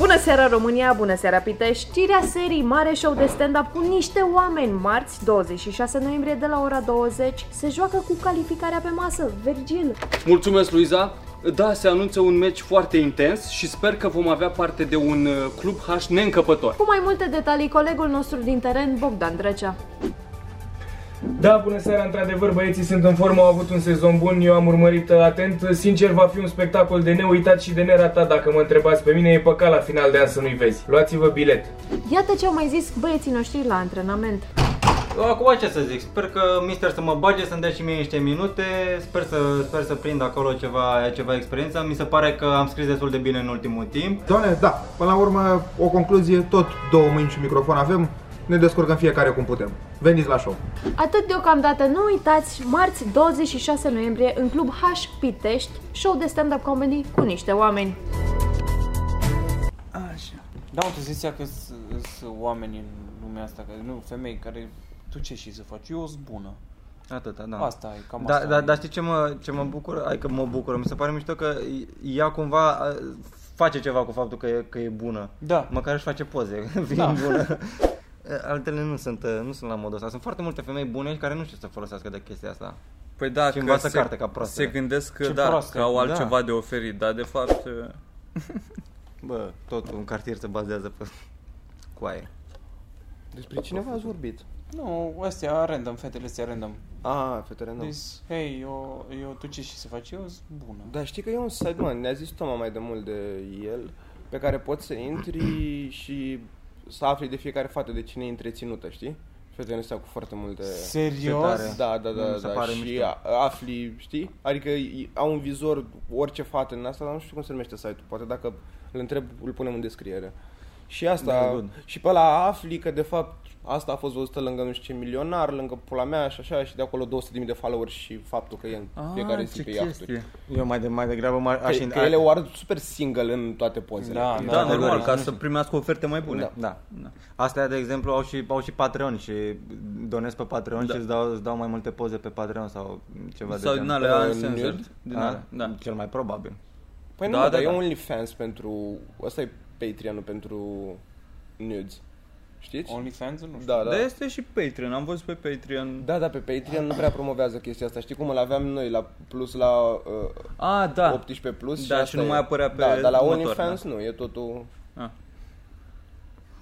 Bună seara România, bună seara Pitești! Știrea serii Mare Show de stand-up cu niște oameni marți, 26 noiembrie de la ora 20 se joacă cu calificarea pe masă. Virgil! Mulțumesc, Luiza! Da, se anunță un meci foarte intens și sper că vom avea parte de un uh, club H neîncăpător. Cu mai multe detalii, colegul nostru din teren, Bogdan Drecea. Da, bună seara, într-adevăr, băieții sunt în formă, au avut un sezon bun, eu am urmărit uh, atent. Sincer, va fi un spectacol de neuitat și de neratat dacă mă întrebați pe mine, e păcat la final de an să nu-i vezi. Luați-vă bilet. Iată ce au mai zis băieții noștri la antrenament. Acum ce să zic, sper că Mister să mă bage, să-mi dea și mie niște minute, sper să, sper să prind acolo ceva, ceva experiență. Mi se pare că am scris destul de bine în ultimul timp. Doamne, da, până la urmă, o concluzie, tot două mâini și un microfon avem, ne descurcăm fiecare cum putem. Veniți la show! Atât deocamdată, nu uitați, marți 26 noiembrie în Club H Pitești, show de stand-up comedy cu niște oameni. Așa. Da, mă, tu zici că sunt oameni în lumea asta, că nu, femei care... Tu ce și să faci? Eu sunt bună. Atâta, da. Asta e, cam Da, asta da, e. dar știi ce mă, ce mă bucură? Adică mă bucură, mi se pare mișto că ea cumva a, face ceva cu faptul că e, că e bună. Da. Măcar își face poze, fiind Da. bună. Altele nu sunt, nu sunt la modul ăsta. Sunt foarte multe femei bune care nu știu să folosească de chestia asta. Păi da, Și învață carte ca proastele. se gândesc că Ce da, proaste. că au altceva Da. de oferit, dar de fapt... Bă, tot un cartier se bazează pe coaie. Despre cine v-ați vorbit? Nu, astea random, fetele astea random. Ah, fetele nu. Deci, hei, eu, eu, tu ce și să faci? Eu sunt bună. Dar știi că e un site, mă, ne-a zis Toma mai de mult de el, pe care poți să intri și să afli de fiecare fată de cine e întreținută, știi? Fetele astea cu foarte multe... Serios? tare. Da, da, da, Mi se da, pare și mișto. a- afli, știi? Adică i- au un vizor orice fată în asta, dar nu știu cum se numește site-ul. Poate dacă îl întreb, îl punem în descriere. Și Da, asta, good. și pe ăla afli că de fapt asta a fost văzută lângă nu știu ce milionar, lângă pula mea și așa și de acolo 200.000 de followers și faptul că e în fiecare zi ce pe yachturi. chestie. Eu mai, de, mai degrabă m- aș Că, că ele o arăt super single în toate pozele. Da, Prin Da, Da, normal, da, ca da. să primească oferte mai bune. Da. Da. da. Astea, de exemplu, au și, au și Patreon și donezi pe Patreon Da. și îți dau, îți dau mai multe poze pe Patreon sau ceva Sau de din genul. alea Uh, uncensored. nude? Din Da? alea, da. Cel mai probabil. Păi Da, nu, da, dar da. e OnlyFans pentru... Ăsta e Patreon-ul pentru nudes. Știți? OnlyFans? Nu știu. Da, da. Dar este și Patreon, am văzut pe Patreon. Da, da, pe Patreon nu prea promovează chestia asta. Știi cum îl aveam noi la plus la uh, Ah, da. 18 plus Da, asta și nu e. mai apărea pe Da, dar la motor, OnlyFans da. nu, e totul... Ah.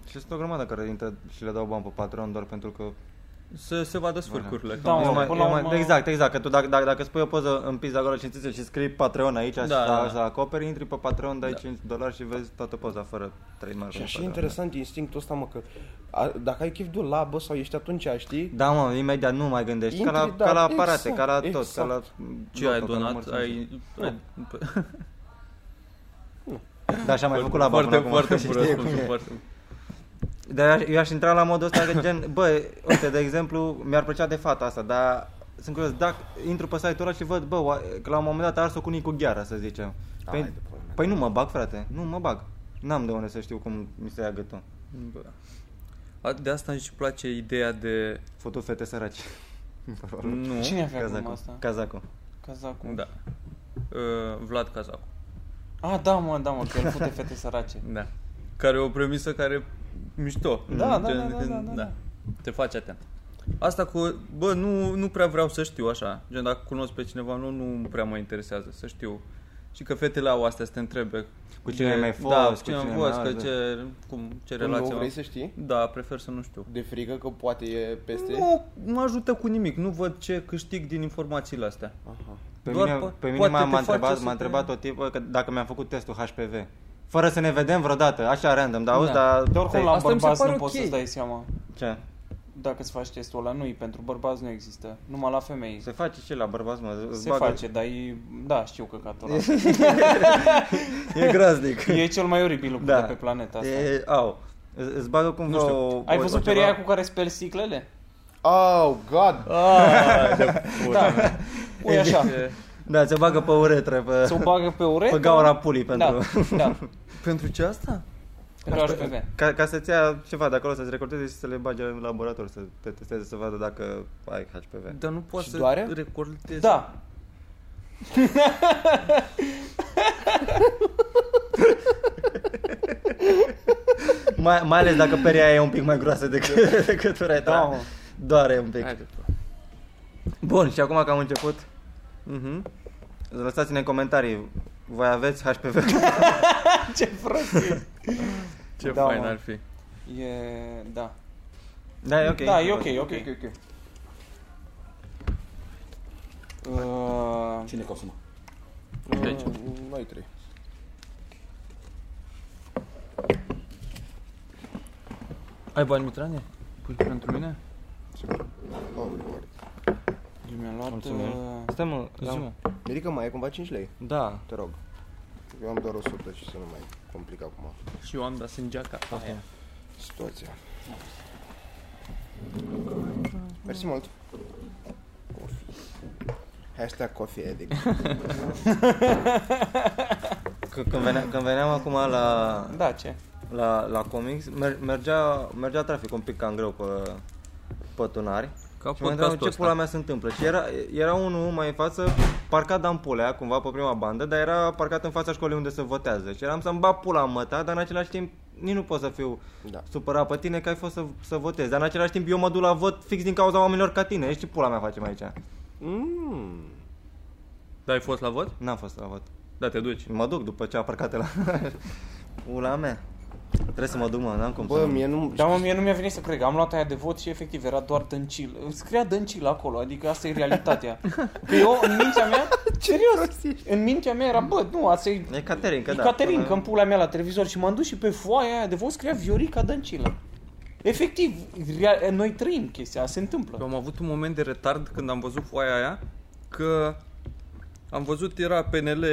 Și sunt o grămadă care intră și le dau bani pe Patreon doar pentru că... Să se vadă sfârcurile. Da, E mă, mai, până e la mai, urmă- Exact, exact, că tu dacă, dacă, dacă spui o poză în pizza acolo 5 și scrii Patreon aici da, și Da, să, da, da. să acoperi, intri pe Patreon, dai 5 dolari și vezi toată poza fără 3 marca. Și pe așa e Patreon. interesant instinctul ăsta, mă, că a, dacă ai chef de o labă sau ești atunci, știi? Da, mă, imediat nu mai gândești, ca la, Intri, da, ca la aparate, exact, ca la tot, exact. ca la... Ce loto, ai ca la donat? mulți Ai... ai... Da, așa am mai făcut la bani Foarte, până acum, foarte bun știi cum răspuns, e. foarte Dar eu aș intra la modul ăsta că gen, bă, uite, de exemplu, mi-ar plăcea de fata asta, dar sunt curios, dacă intru pe site-ul ăla și văd, bă, oa- că la un moment dat a ars-o cu Nicu Gheara, să zicem. Păi, Hai de pula mea. păi nu mă bag, frate, nu mă bag. N-am de unde să știu cum mi se ia gâtul. Bă. A, De asta îmi place ideea de... Făcut fete săraci. Nu. Cine avea gluma Cazacu. asta? Cazacu. Cazacu. Da. Uh, Vlad Cazacu. Ah, da, mă, da, mă, că el fute fete sărace. Da. Care e o premisă care mișto. Da, da, Gen, da, da, când- da, da, da. Te faci atent. Asta cu, bă, nu, nu prea vreau să știu așa. Gen, dacă cunosc pe cineva, nu, nu prea mă interesează să știu. Și că fetele au astea să te întrebe. Cu cine ai mai fost, da, cu cu cine cine am mai fost, că alt, ce, cum, ce Tu relație nu am. vrei să știi? Da, prefer să nu știu. De frică că poate e peste? Nu mă ajută cu nimic, nu văd ce câștig din informațiile astea. Aha. Pe Doar mine, po- pe mine poate m-a, te m-a face întrebat, să m-a te- întrebat o tipă că dacă mi-am făcut testul HPV. Fără să ne vedem vreodată, așa random, dar auzi, Da. dar... De oricum, stai- la Asta mi se bărbați pare nu ok. poți să-ți dai seama. Ce? Dacă îți faci testul ăla, nu pentru bărbați nu există. Numai la femei. Se face și la bărbați, mă. îți Se bagă- face, dar e... Da, știu căcatul ăla. E graznic. E cel mai oribil lucru Da. de pe planeta asta. E, au. Îți îți bagă cumva Nu știu. o, Ai o- văzut o pe ceva- ea cu care speli sticlele? Oh, God! Da. Ui așa. Da, se bagă pe uretră, pe, Se o bagă pe uretră. pe gaura pulii pentru... Da, da. Pentru ce asta? Pentru HPV. Ca, ca să-ți ia ceva de acolo, să-ți recorteze și să le bage în laborator, să te testeze să vadă dacă ai HPV. Dar nu poți Și să doare? recoltezi. Da. Mai, mai ales dacă peria e un pic mai groasă decât, decât ureta. Da, mă. Doare un pic. Haide, bă. Bun, și acum că am început, Mhm. lăsați-ne în comentarii. Voi aveți HPV? Ce frate. Ce Da, fain mă. ar fi. E, da. Da, e ok. Da, e ok, e ok. Uh, Cine consumă? Deci. Noi trei. Ai bani, Mitrane? Pui pentru mine? Oh, Lord. Eu mi-am luat... Mulțumim. Uh, Stai mă, la... Zi-mă. Mirica, mai e cumva 5 lei? Da. Te rog. Eu am doar 100 și să nu mai complic acum Și eu am dat sângeaca aia. situația. Mersi mult. Coffee. Hashtag coffee addict. C- când, venea, când veneam acum la, da, ce? la, la comics, mer- mergea, mergea trafic un pic cam greu pe, pe tunari. Ca Și mă întrebam podcastul ce pula ăsta. mea se întâmplă. Și era, era unul mai în față, parcat Dampulea, cumva pe prima bandă, dar era parcat în fața școlii unde se votează. Și eram să-mi bag pula în măta, dar în același timp nici nu pot să fiu Da. supărat pe tine că ai fost să, să votezi. Dar în același timp eu mă duc la vot fix din cauza oamenilor ca tine. Ești ce pula mea facem aici? Mm. Da, ai fost la vot? N-am fost la vot. Da, te duci. Mă duc după ce a parcat la... Ula mea. Trebuie să mă duc, mă, n-am cum Bă, să... mie nu... Da, mă, mie nu mi-a venit să cred. Am luat aia de vot și efectiv era doar Dăncil. Scria Dăncil acolo, adică asta e realitatea. Că eu, în mintea mea, serios, în mintea mea era, bă, nu, asta e... E Caterin, că E da. Caterin, că până- în pula mea la televizor și m-am dus și pe foaia aia de vot scria Viorica Dăncilă. Efectiv, rea- noi trăim chestia, se Eu întâmplă. am avut un moment de retard când am văzut foaia aia, că am văzut, era PNL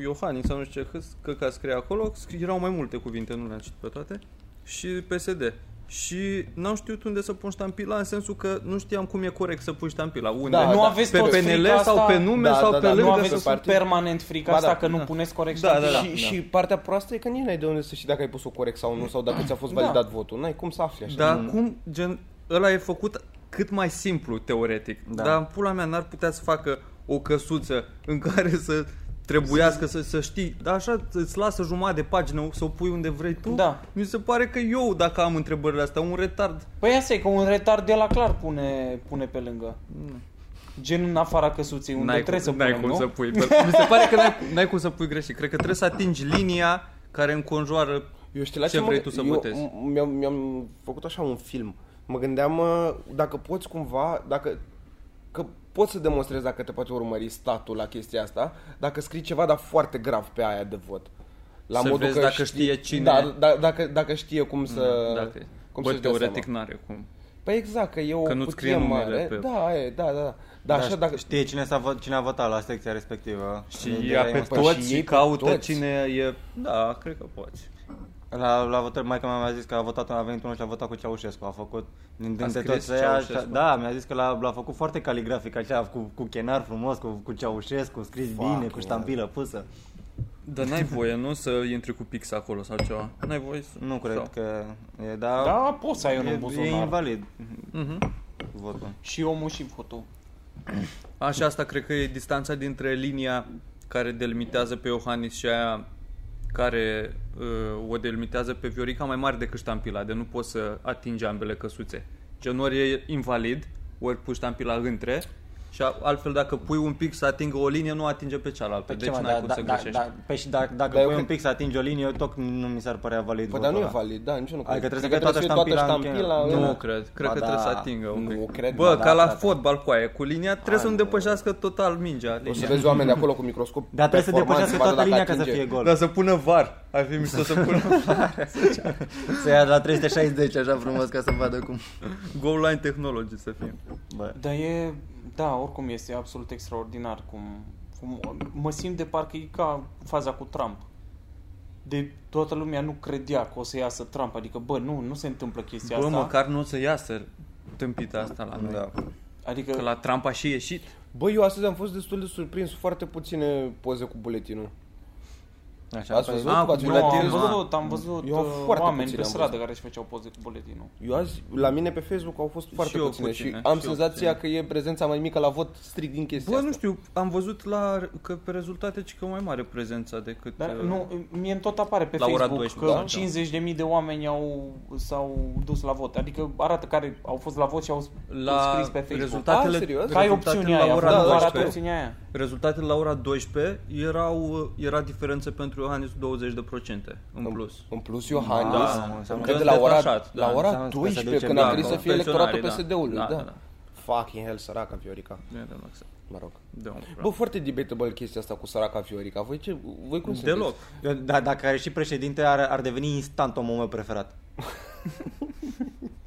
Iohannis sau nu știu ce, că, că, că scrie acolo, scrie- erau mai multe cuvinte, nu le-am citit pe toate, și PSD. Și n-am știut unde să pun ștampila, în sensul că nu știam cum e corect să pui ștampila. Unde? Da, nu da. aveți pe toți PNL frica sau asta? pe nume Da, sau da, pe da, lângă? Nu pe aveți partid. permanent frica Ba asta da, că nu da. puneți corect Da, da, ștampila? da. și, și partea proastă e că nici n-ai de unde să știi dacă ai pus-o corect sau nu, sau dacă ți-a fost Da. validat votul. N-ai cum să afli așa. Dar cum, gen, ăla e făcut cât mai simplu, teoretic. Da. Dar în pula mea n-ar putea să facă o căsuță în care să trebuiască să, să știi, dar așa îți lasă jumătate de pagină să o pui unde vrei tu. Da. Mi se pare că eu, dacă am întrebările astea, un retard. Păi asta e că un retard de la clar pune, pune pe lângă. Gen în afara căsuței unde n-ai trebuie cum, să n-ai punem, cum nu? să pui. Mi se pare că n-ai, n-ai cum să pui greșit. Cred că trebuie să atingi linia care înconjoară Eu știu la Ce ce, vrei mă, tu să eu, votezi? m- Mi-am, mi-am făcut așa un film. Mă gândeam mă, dacă poți cumva, dacă că poți să demonstrezi dacă te poate urmări statul la chestia asta, dacă scrii ceva, dar foarte grav pe aia de vot. La Să vezi dacă știe cine- Da, da, dacă, dacă știe cum să... dacă, cum bă, să-și dea teoretic seama. n-are cum. Păi exact, că e o Că nu-ți cutie scrie numele mare. pe- Da, e, da, da, da. Dar așa dacă... Știe cine, s-a vot, cine a votat la secția respectivă. Și E- ia e pe un- Păi toți și și ei pe caută toți. cine e... Da, cred că poți. La, la votări, mai că mi-a zis că a votat, a venit unul și a votat cu Ceaușescu, a făcut din dintre scris toți ăia, Ceaușescu? și- da, mi-a zis că l-a, l-a făcut foarte caligrafic, așa, cu, cu chenar frumos, cu, cu Ceaușescu, scris bine, cu ștampilă pusă. Dar n-ai voie, nu, să intri cu pix acolo sau ceva. N-ai voie să... Nu cred sau? că e, da, Da, poți să ai unul în e, e buzunar. invalid Mhm. votul. Și omul și votul. Așa, asta cred că e distanța dintre linia care delimitează pe Iohannis și aia care uh, o delimitează pe Viorica mai mare decât ștampila, de nu poți să atingi ambele căsuțe. Gen ori e invalid, ori pui ștampila între și a- altfel dacă pui un pic să atingă o linie, nu atinge pe cealaltă. Păi deci ce, mă, n-ai da, cum da, să da, greșești. da, păi și dacă, dacă Dar eu pui un cred- pic să atingi o linie, tot nu mi s-ar părea valid Păi, votul dar nu e ăla. valid, da, nici eu nu cred. Adică trebuie Cred să fie toată trebuie să fie ștampila în Nu Da. cred, cred Ba că da. trebuie să atingă un Nu, pic. cred, Bă, ba ca da, la frate. fotbal cu aia, cu linia trebuie să nu depășească total mingea. O să Linia. vezi oameni de acolo cu microscop Dar trebuie să performanți, depășească vadă toată dacă linia ca să atinge. fie gol. Dar să pună var. Ar fi mișto să pună Să ia la 360 așa frumos ca să vadă cum. goal line technology să fie. Bă. Dar e, da, oricum este absolut extraordinar cum, cum mă simt de parcă e ca faza cu Trump. De toată lumea nu credea că o să iasă Trump, adică bă, nu, nu se întâmplă chestia Bă, asta. măcar nu o să iasă tâmpita asta la noi. Da. Adică Că la Trump a și ieșit. Bă, eu astăzi am fost destul de surprins, foarte puține poze cu buletinul. Așa, Ați păi- văzut? Ah, Cu ați cu Nu, am buletinul? buletinul. văzut, am văzut Eu uh, foarte oameni puțin pe am stradă văzut. care își făceau poze cu buletinul. Eu azi, la mine pe Facebook au fost foarte eu puține, puține, și și am eu senzația puține. că e prezența mai mică la vot strict din chestia Bă, asta. nu știu, am văzut la, că pe rezultate ci că mai mare prezența decât... Dar uh, nu, mie îmi tot apare pe La ora Facebook 12, că da. 50.000 de oameni au, s-au dus la vot. Adică arată care au fost la vot și au la scris pe Facebook. rezultatele, Ah, serios? Că ai rezultatele opțiunea la aia, ora da, doar 12, opțiunea aia. rezultatele la ora 12 erau, era diferență pentru Iohannis 20% în plus. În plus Iohannis, Da, da, înseamnă că că de la ora, detașat, la da, ora înseamnă că se 12, duce când bine a trebuit să acolo. fie electoratul Pensionarii, da. PSD-ului, Da, da. da, da. Fucking hell, săraca Viorica. Nu e deloc să- Mă rog. de un Bă, foarte debatable chestia asta cu săraca Viorica. Voi ce? Voi cum Deloc. Eu, da, dacă are și președinte, ar, ar deveni instant omul meu preferat.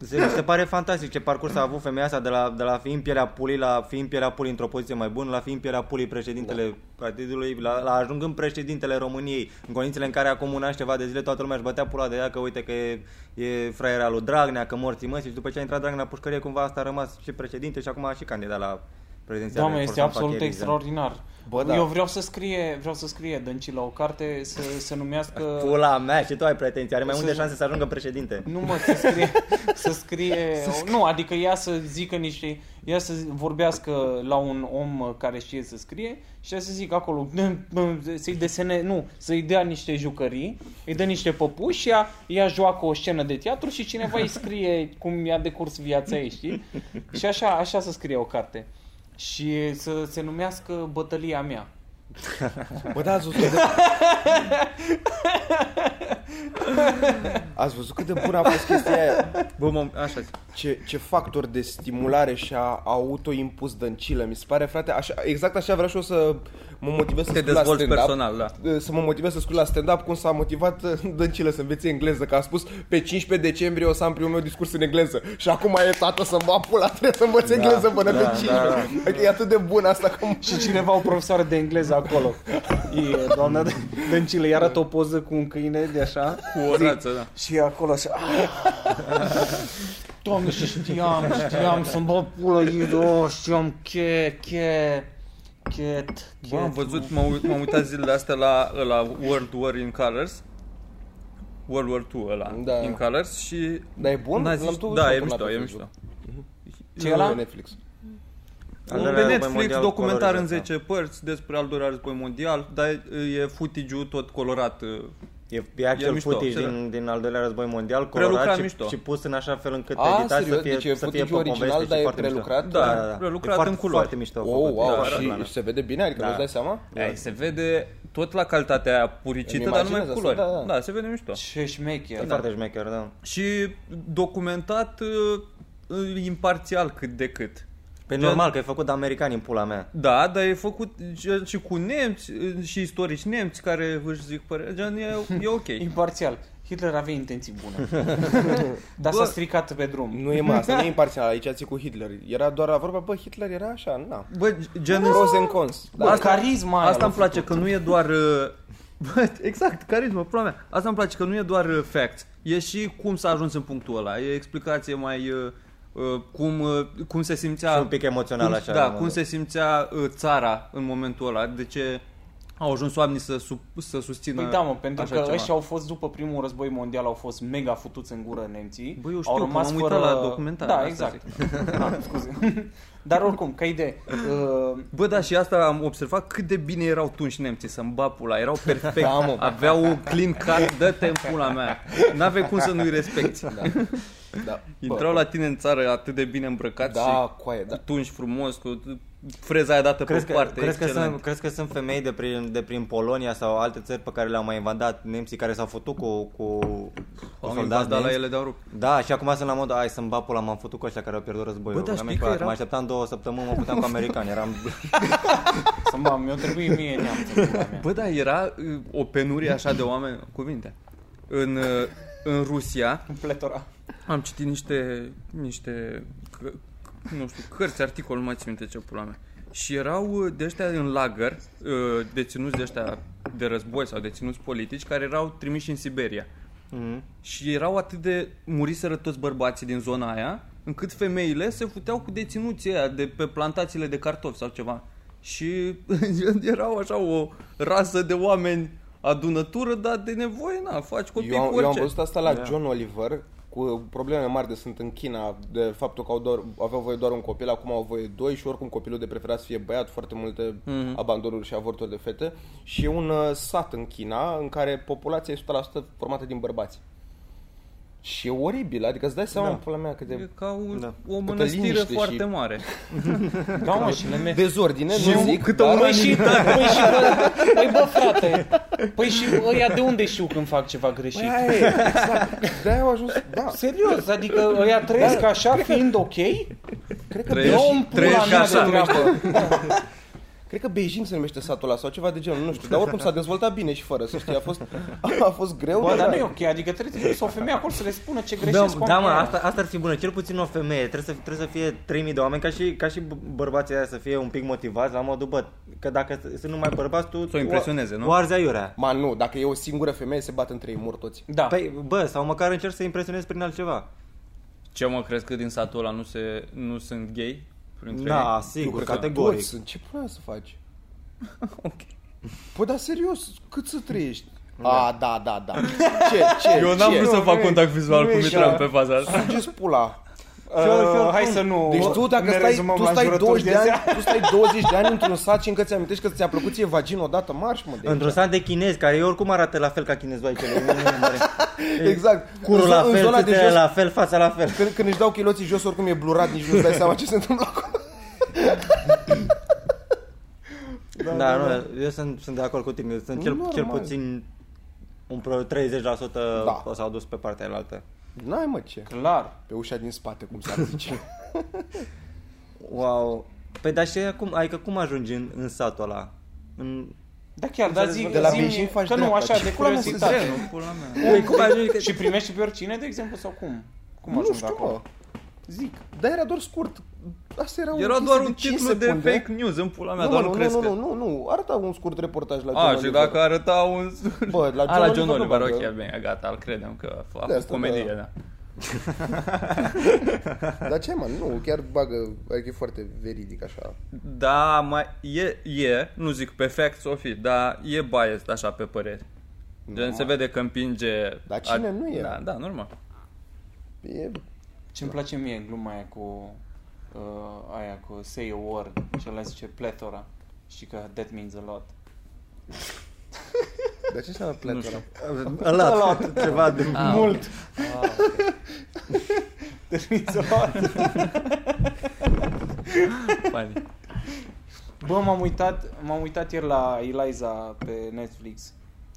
Se, mi se pare fantastic ce parcurs a avut femeia asta de la, de la fi în pielea pulii la fi în pielea pulii într-o poziție mai bună, la fi în pielea pulii președintele da. partidului, la, la ajungând președintele României, în condițiile în care acum un an și ceva de zile toată lumea își bătea pula de ea că uite că e, e fraiera lui Dragnea, că morții măsii și după ce a intrat Dragnea la pușcărie cumva asta a rămas și președinte și acum a și candidat la prezidențiale. Doamne, este Forța absolut Pachelizen. extraordinar. Bă, da. Eu vreau să scrie, vreau să scrie Dăncilă o carte să se numească Pula mea și tu ai pretenții, are mai Să- multe șanse să ajungă președinte. Nu mă, să scrie, să scrie, nu, adică ea să zică niște, ea să vorbească la un om care știe să scrie și ea să zică acolo, să-i desene, nu, să-i dea niște jucării, îi dă niște păpuși și ea, ea joacă o scenă de teatru și cineva îi scrie cum i-a decurs viața ei, știi? Și așa, așa să scrie o carte. Și să se numească Bătălia mea. Bă, da, ați văzut cât de... ați văzut cât de bună a fost chestia aia? Bă, mă, așa zic. Ce, ce factor de stimulare și-a autoimpus Dăncilă. Mi se pare, frate, așa, exact așa vreau și eu să mă motivez să Te scriu la dezvolți stand-up. personal, da. Să mă motivez să scriu la stand-up cum s-a motivat uh, Dăncilă să învețe engleză, că a spus pe 15 decembrie o să am primul meu discurs în engleză. Și acum e tată să-mi va pula, trebuie să învăț engleză până da, pe da, 15. da. Adică e atât de bun asta cum... Și cineva, o profesoară de engleză acolo. E, doamna Dăncilă, îi arată o poză cu un câine de așa. Cu o rață, da. Și e acolo așa. Doamne, și știam, știam să-mi bă pulă Ido, știam che, che, cat, Bă, am văzut, m-am, m-am uitat zilele astea la, la World War in Colors. World War 2 ăla, Da. in Colors și... Dar e bun? N-a L-am zis, tot da, e văzut mișto, pe e Facebook. mișto. Ce e ăla? Pe Netflix. Al Un doilea pe război Netflix, mondial documentar în colorizat, 10 părți despre al doilea război mondial, dar e, e footage-ul tot colorat. E, e acel mișto, footage serios. din, din al doilea război mondial Prelucrat colorat și, mișto. și pus în așa fel încât A, editat serios? să fie, Deci e să fie footage pe original, poveste dar și e foarte prelucrat? Mișto. Da, Da, da, da. prelucrat e foarte, în culori. Foarte mișto. Oh, făcut. wow, Da, și, da, da. și se vede bine? Adică Da. nu-ți dai seama? Ei, se vede tot la calitatea aia puricită, Îmi dar numai imaginez culori. asta, da, da. da, se vede mișto. Ce șmecher. E foarte șmecher, da. Și documentat uh, uh, imparțial cât de cât. Pe Gen- normal că e făcut de americani în pula mea. Da, dar e făcut gen, și cu nemți uh, și istorici nemți care își zic părere. Gen, e, e ok. Imparțial. Hitler avea intenții bune. Dar s-a Bă. stricat pe drum. Nu e mă, asta nu e imparțial, aici ți cu Hitler. Era doar la vorba, bă, Hitler era așa, na. Bă, gen, Pros and cons. Bă, carisma aia Asta l-a îmi place, făcut. că nu e doar... uh, Bă, exact, carismă, pula mea. Asta îmi place, că nu e doar uh, facts. E și cum s-a ajuns în punctul ăla. E explicație mai... uh, uh, cum, uh, cum se simțea... Și un pic emoțional cum, așa, Da, la cum modul. se simțea uh, țara în momentul ăla. De ce au ajuns oamenii să, sub, să susțină Păi da, mă, pentru așa că ceva. ăștia au fost după primul război mondial, au fost mega futuți în gură nemții. Bă, eu au știu, că rămas m-am uitat la documentar, Da, asta exact. ah, scuze. Dar oricum, ca idee. Uh, Bă, da, și asta am observat cât de bine erau tunși nemții să-mi bat pula. Erau perfect. Da, mă. Aveau un clean cut, dă-te în pula mea. N-avei cum să nu-i respecti. Da. Da. Intrau la tine în țară atât de bine îmbrăcați Da, și coaie, da. tunși frumos, cu freza aia dată Crezi pe că, parte. crezi, că excelent. sunt, crezi că sunt femei de prin, de prin Polonia sau alte țări pe care le-au mai invadat nemții care s-au făcut cu, cu, cu Au soldați invadat la nemți? ele de-au rupt. Da, și acum sunt la modul, hai să-mi bapul, m-am făcut cu ăștia care au pierdut războiul. Bă, dar Am știi că mă era- așteptam două săptămâni, mă puteam cu americani, eram... să mă, mi-o trebuie mie neamț în pula mea. Bă, da, era uh, o penurie așa de oameni, cuvinte. În, uh, în Rusia În pletora. Am citit niște, niște că, nu știu, cărți, articol, nu mai țin minte ce pula mea. Și erau uh, de ăștia în lagăr, uh, deținuți de ăștia de război sau deținuți politici, care erau trimiși în Siberia. Mhm. Și erau atât de muriseră toți bărbații din zona aia, încât femeile se futeau cu deținuții aia de pe plantațiile de cartofi sau ceva. Și erau așa o rasă de oameni adunătură, dar de nevoie, na, faci copii Eu, am- cu eu am orice. văzut asta la John Oliver cu probleme mari de sunt în China, de faptul că au doar, aveau voie doar un copil, acum au voie doi și oricum copilul de preferat să fie băiat, foarte multe Mhm. abandonuri și avorturi de fete și e un uh, sat în China în care populația e 100% formată din bărbați. Și e oribil, adică îți dai seama, da. pula mea, cât de E ca un, Da. o Câtă mănăstire liniște foarte și- mare. Da, mă, și le merg. dezordine, Și nu zic, câtă dar... Păi și, păi și, bă, păi bă, frate, păi și ăia de unde știu când fac ceva greșit? Păi aia e, exact. De-aia au ajuns, da. Serios, adică ăia trăiesc așa fiind ok? Cred că, Trăiești- Eu în pula trăiești mea așa. de treabă. cred că Beijing se numește satul ăla sau ceva de genul, nu știu, dar oricum s-a dezvoltat bine și fără, să știi, a fost, a fost greu, Bă, dar nu da. e ok, adică trebuie să o femeie acolo să le spună ce Da, greșesc da, mă, oamenii ăia. asta, asta ar fi bună. Cel puțin o femeie. Trebuie să, trebuie să fie 3000 de oameni ca și, ca și b- bărbații aia să fie un pic motivați la modul, bă, că dacă sunt numai bărbați, tu... Să o impresioneze, nu? O arzi aiurea. Ma nu, dacă e o singură femeie, se bat între ei, mor toți. Da. Păi, bă, sau măcar încerci să impresionezi prin altceva. Ce mă, crezi că din satul ăla nu, se, nu sunt gay? Printre Da, ei? sigur, cred că categoric. toți sunt. Ce pula să faci? ok. Păi, dar serios, cât să trăiești? A, da, da, da. Ce, ce, Eu n-am ce? vrut să Nu, fac nu e- contact vizual nu cu e Mitran așa. pe faza asta. Sugeți pula. Uh, hai să nu Deci tu dacă ne stai, rezumăm tu la stai înjurături 20 de ani, astea. tu stai 20 de ani într-un sat și încă ți amintești că ți-a plăcut ție vagin odată, marș mă de aici. Într-un sat de chinezi, care oricum arată la fel ca chinezoicele. Nu- nu- nu are- Exact. Curul În la zo- în fel, zona de țâțele jos, la fel, fața la fel. când, când își dau chiloții jos, oricum e blurat, nici nu-ți dai seama ce se întâmplă acolo. Da, da, nu, eu sunt, sunt de acord cu tine. Sunt cel, Normal. cel puțin un pro 30% Da. o s-au dus pe partea aia. N-ai mă ce. Clar. Pe ușa din spate, cum s-ar zice. Wow. Păi dar și acum, adică cum ajungi în, în satul ăla? În... Da chiar, dar zi, De la zi Beijing faci că nu, dreapta. așa, Ce de pula mea să curiozitate. Nu, pula mea. Păi, cum ajungi? Că... Și primești pe oricine, de exemplu, sau cum? Cum nu ajung știu, acolo? mă. Zic. Dar era doar scurt. Asta era, o Era chestie doar de un 5 titlu de secunde. fake news în pula mea, Nu, dar nu, nu, nu, crezi nu, că... nu, nu, nu, arăta un scurt reportaj la A, John și Oliver. dacă arăta un... Bă, la A, la John nu Oliver, bagă. ok, bine, gata, îl credem că a De făcut asta, comedie, da. da. Dar ce, mă, nu, chiar bagă, adică e foarte veridic așa. Da, mai e, e, nu zic perfect să o fi, dar e biased așa pe păreri. Gen, se vede că împinge... Dar cine nu e? Da, da, normal. E, Ce-mi place mie gluma aia cu uh, aia cu say a word și ăla zice plethora. Știi că that means a lot. dar ce înseamnă pletora? Ăla, ceva de... Mult. that means a lot. Funny. Bă, m-am uitat, m-am uitat ieri la Eliza pe Netflix.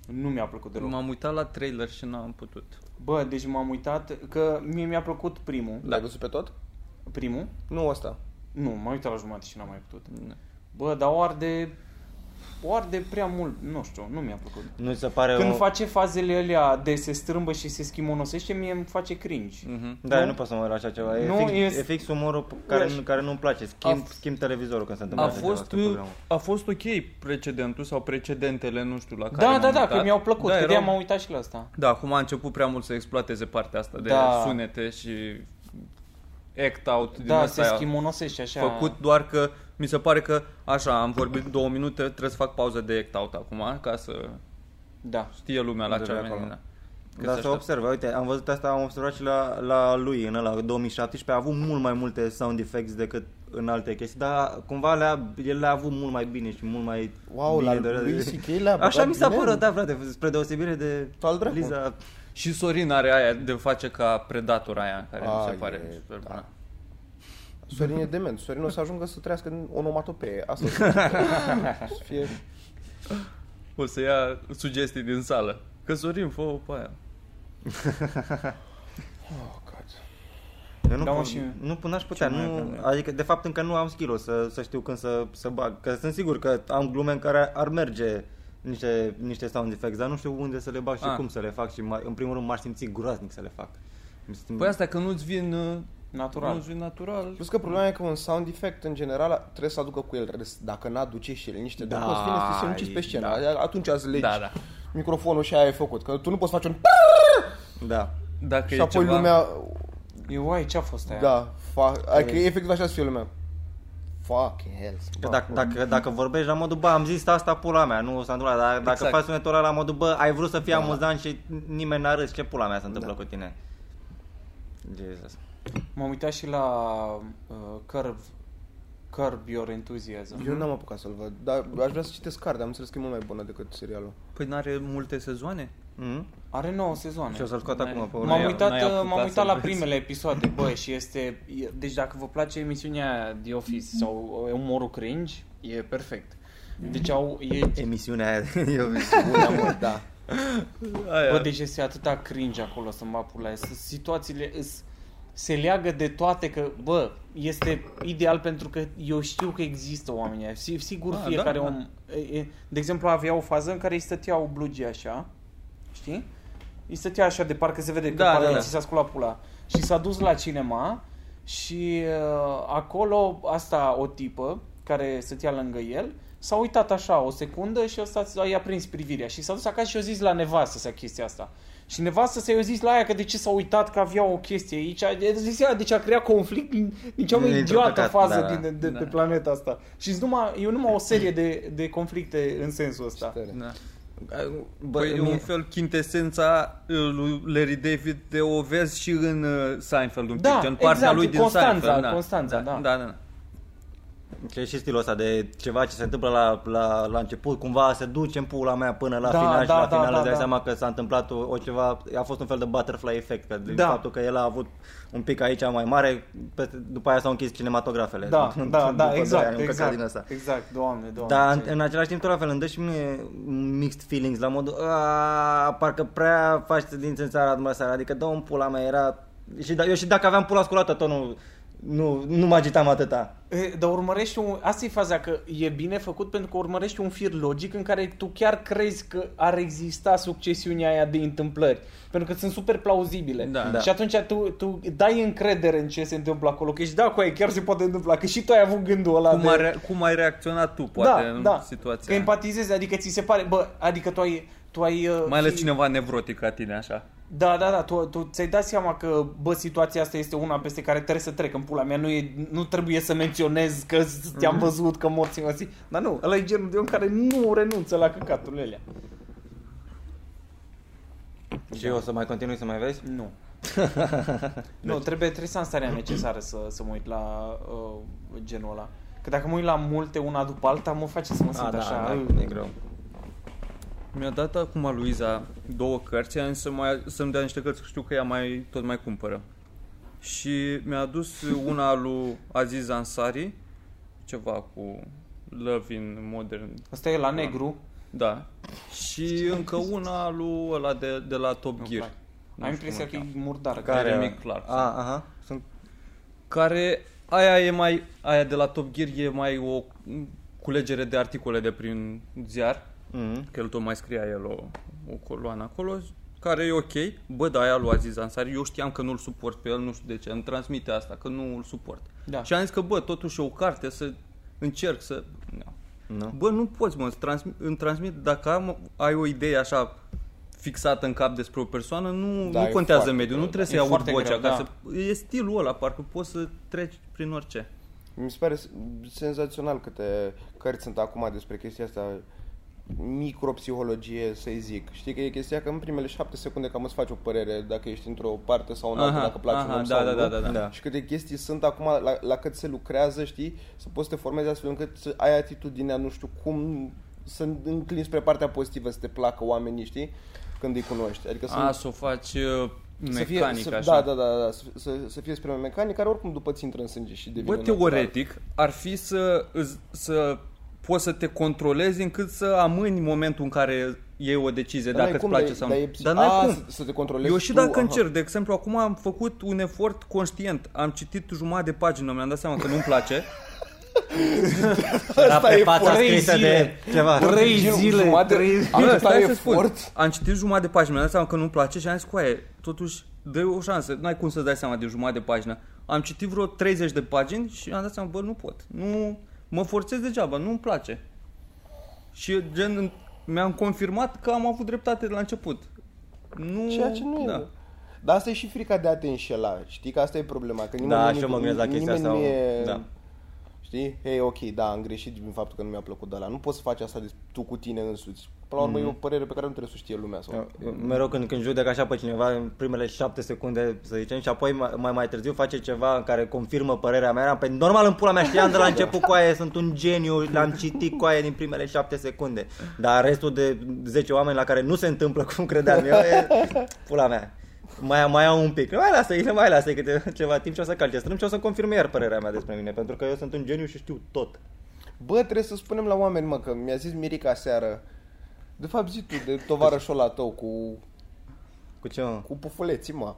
Nu mi-a plăcut deloc. M-am uitat la trailer și n-am putut. Bă, deci m-am uitat că mie mi-a plăcut primul. L-ai văzut pe tot? Primul? Nu ăsta. Nu, m-am uitat la jumătate și n-am mai putut. Da. Bă, dar o arde, o arde prea mult, nu știu, nu mi-a plăcut. Nu ți se pare Când o... face fazele alea de se strâmbă și se schimonosește, mie îmi face cringe. Mhm. Da, Nu? eu nu pot să mă uit la așa ceva. E, Nu, fix, e- e fix umorul pe care, Uite. care nu-mi place. Schimb, A- schimb televizorul când se întâmplă A așa ceva, fost, asta e problema. a fost ok precedentul sau precedentele, nu știu, la care Da, m-am da, da, uitat. că mi-au plăcut, Da, că de erau- m-am uitat și la asta. Da, acum a început prea mult să exploateze partea asta de Da. sunete și act out din Da, ăsta se aia. schimonosește așa. făcut doar că mi se pare că așa, am vorbit două minute, trebuie să fac pauză de act out acum ca să Da. știe lumea la De ce pe am acolo. venit. da. Că Dar se se așteaptă. observă, uite, am văzut asta, am observat și la, la lui în ăla 2017, a avut mult mai multe sound effects decât în alte chestii, dar cumva le-a, el le-a avut mult mai bine și mult mai Wow, bine. la de- lui C.K. le-a Așa băgat mi s-a bine. părut, da, frate, spre deosebire de Al dracu. Liza. Și Sorin are aia de face ca predator aia, care mi se Ai, pare e, super da. bună. Sorin e dement. Sorin o să ajungă să trăiască în onomatopee. Asta o să să fie... O să ia sugestii din sală. Că Sorin, fă pe aia. Oh, God. Eu nu, Da, mă, pot, și- nu pun- n-aș putea, ce mai nu, avem? adică de fapt încă nu am skill să, să știu când să, să bag, că sunt sigur că am glume în care ar merge niște, niște sound effects, dar nu știu unde să le bag și Ah. cum să le fac și mai, în primul rând m-aș simți groaznic să le fac. Mi se- Păi asta că nu-ți vin uh, Natural. Nu-ți vin natural. Plus că problema e că un sound effect, în general, trebuie să aducă cu el rest. Dacă n-aduce și el niște Da, da, poți vine să te sinucizi pe scenă. Da. Atunci ați legi Da, da. microfonul și aia e făcut. Că tu nu poți face un... Da. Dacă și e apoi ceva... lumea... Eu, uai, ce-a fost aia? Da, fa... adică efectiv așa să fie lumea. Fucking hell. Că dacă, dacă, dacă vorbești la modul, bă, am zis asta pula mea, nu s-a întâmplat, dar dacă Exact. faci sunetul ăla la modul, bă, ai vrut să fii amuzant și nimeni n-a râs, ce pula mea se întâmplă cu tine? Jesus. M-am uitat și la uh, Curb, Curb Your Enthusiasm. Eu n-am apucat să-l văd, dar aș vrea să citesc cartea, am înțeles că e mult mai bună decât serialul. Păi n-are multe sezoane? Mm? Are 9 sezoane. Și o să-l scot N-ai- acum pe n-ai- urmă. M-am uitat, n-ai uh, apucat m-am uitat să-l la vezi. primele episoade, bă, și este... e- Deci dacă vă place emisiunea aia The Office sau uh, umorul cringe, e perfect. Deci au... E, Emisiunea aia, eu Bună mult, da. Aia. bă, deci este atâta cringe acolo să mă apur la ea. Sunt Situațiile îs, se leagă de toate că, bă, este ideal pentru că eu știu că există oameni aia. Si- Sigur, Ah, fiecare da, da. om... e- e- De exemplu, avea o fază în care îi stăteau blugii așa, știi? Îi stătea așa de parcă se vede că Da, pare da, că da. ți s-a sculat pula. Și s-a dus la cinema și uh, acolo asta o tipă care stătea lângă el s-a uitat așa o secundă și ăsta i-a prins privirea și s-a dus acasă și a zis la nevastă să chestia asta. Și nevastă să-i a zis la aia că de ce s-a uitat că avea o chestie aici. De- Zicea, deci a creat conflict din, din cea mai Dintr-o idiotă căcat, fază da, da. din, de, de Da. pe planeta asta. Și numai, eu numai o serie de, de conflicte în sensul ăsta. Tare. Da. Bă, Păi e mie- un fel quintesența uh, lui Larry David de o vezi și în uh, Seinfeld un pic, Da, gen partea exact, lui din Constanța, Seinfeld. Da. Constanța, da. da, da. Și e și stilul ăsta de ceva ce se întâmplă la, la, la început, cumva se duce în pula mea până la Da, final și da, la da, final da, îți dai da. seama că s-a întâmplat o, o ceva, a fost un fel de butterfly effect, că din Da. faptul că el a avut un pic aici mai mare, peste, după aia s-au închis cinematografele. Da, După da, doi da, ani, exact, un căcat exact, din ăsta. exact, doamne, doamne. Dar în, ce- în același timp tot la fel îmi dă și mie mixed feelings la modul "A, parcă prea faci din în țara dumneavoastră, adică dă un pula mea, era și da, eu și dacă aveam pula sculată tot nu, nu, nu mă agitam atâta. E, Dar urmărești un... Asta e faza, că e bine făcut pentru că urmărești un fir logic în care tu chiar crezi că ar exista succesiunea aia de întâmplări. Pentru că sunt super plauzibile. Da. Da. Și atunci tu, tu dai încredere în ce se întâmplă acolo. Că și da, cu aia chiar se poate întâmpla. Că și tu ai avut gândul ăla Cum, de... ai rea- cum ai reacționat tu, poate, da, în da. situația Că aia? empatizezi, adică ți se pare... Bă, adică tu ai... Tu ai uh, Mai ales fi- cineva nevrotic ca tine, așa. Da, da, da, tu, tu ți-ai dat seama că, bă, situația asta este una peste care trebuie să trec în pula mea, nu, e, nu trebuie să menționez că s- te-am văzut, că morți în zi. Dar nu, ăla e genul de om care nu renunță la căcaturile alea. Și eu o să mai continui să mai vezi? Nu. nu, trebuie, trebuie să am starea necesară să, să mă uit la uh, genul ăla. Că dacă mă uit la multe una după alta, mă face să mă simt A, da, așa. da, e greu. Mi-a dat acum Luiza două cărți, am zis să mai, să-mi dea niște cărți, că știu că ea mai, tot mai cumpără. Și mi-a adus una lui Aziz Ansari, ceva cu Love in Modern, Asta e la negru. da. Și încă una lui ăla de, de la Top Nu-mi Gear. place. Nu Am știu impresia că cum e murdar. Care? Care? Jeremy Clarkson. A, aha. Sunt care aia e mai aia de la Top Gear e mai o culegere de articole de prin ziar, mm că el tot mai scria el o, o coloană acolo, care e ok. Bă, da, aia lui Aziz Ansari, eu știam că nu-l suport pe el, nu știu de ce, îmi transmite asta, că nu îl suport. Da. Și am zis că, bă, totuși e o carte, să încerc să... No. Nu. Bă, nu poți, mă, îți transmit, îmi transmit, dacă am, ai o idee așa fixată în cap despre o persoană, nu, Da, nu e contează foarte mediul, nu greu, trebuie să-i E aud foarte vocea. greu, ca da. să, e stilul ăla, parcă poți să treci prin orice. Mi se pare senzațional câte cărți sunt acum despre chestia asta micropsihologie, să-i zic. Știi că e chestia că în primele șapte secunde cam îți faci o părere dacă ești într-o parte sau în alta, Aha, dacă place aha, un om da, sau da, nu. da, da, da. Da. Și câte chestii sunt acum la, la cât se lucrează, știi, să poți să te formezi astfel încât să ai atitudinea, nu știu cum, să înclini spre partea pozitivă, să te placă oamenii, știi, când îi cunoști. Adică să, A, să o faci uh, să fie, mecanic, să, așa. Da, da, da, da să, să, să fie spre mecanic, care oricum după ți intră în sânge și devine Bă, natural. teoretic, ar fi să, îți- să poți să te controlezi încât să amâni momentul în care iei o decizie, Dar dacă n-ai îți cum, place dar e- sau dar nu. e psi- Dar n-ai A, cum. să- să te controlezi Eu și tu, dacă aha. încerc, de exemplu, acum am făcut un efort conștient. Am citit jumătate de pagină, mi-am dat seama că nu-mi place. Era Asta pe e fața foarte scrisă de zile. ceva. Trei Genul zile, jumătate- trei... Am Bă, atâta stai să spun. efort. Am citit jumătate de pagină, mi-am dat seama că nu-mi place și am zis, coaie, totuși, dă o șansă. N-ai cum să-ți dai seama de jumătate de pagină. Am citit vreo 30 de pagini și am dat seama, bă, nu pot. Nu, mă forțez degeaba, nu-mi place. Și gen, mi-am confirmat că am avut dreptate de la început. Nu, Ceea ce nu e. da. Dar asta e și frica de a te înșela. Știi că asta e problema. Că nimeni, Da, nu- și eu mă gândesc la chestia nimeni asta, Nu e, da. Știi? Hei, ok, da, am greșit din faptul că nu mi-a plăcut de la. Nu poți să faci asta de, tu cu tine însuți. Până la urmă e o părere pe care nu trebuie să o știe lumea. Sau... Eu, mereu când, când judec așa pe cineva în primele șapte secunde, să zicem, și apoi mai, mai, mai târziu face ceva în care confirmă părerea mea, pe normal în pula mea știam de la început cu aia, sunt un geniu, l-am citit cu aia din primele șapte secunde. Dar restul de 10 oameni la care nu se întâmplă cum credeam eu, e pula mea. Mai, mai au un pic. Mai lasă mai lasă câte ceva timp și o să calce strâmb și o să confirme iar părerea mea despre mine, pentru că eu sunt un geniu și știu tot. Bă, trebuie să spunem la oameni, mă, că mi-a zis Mirica seară. De fapt, zi tu de tovarășul la tău cu, Cu ce, mă? cu pufuleții, mă.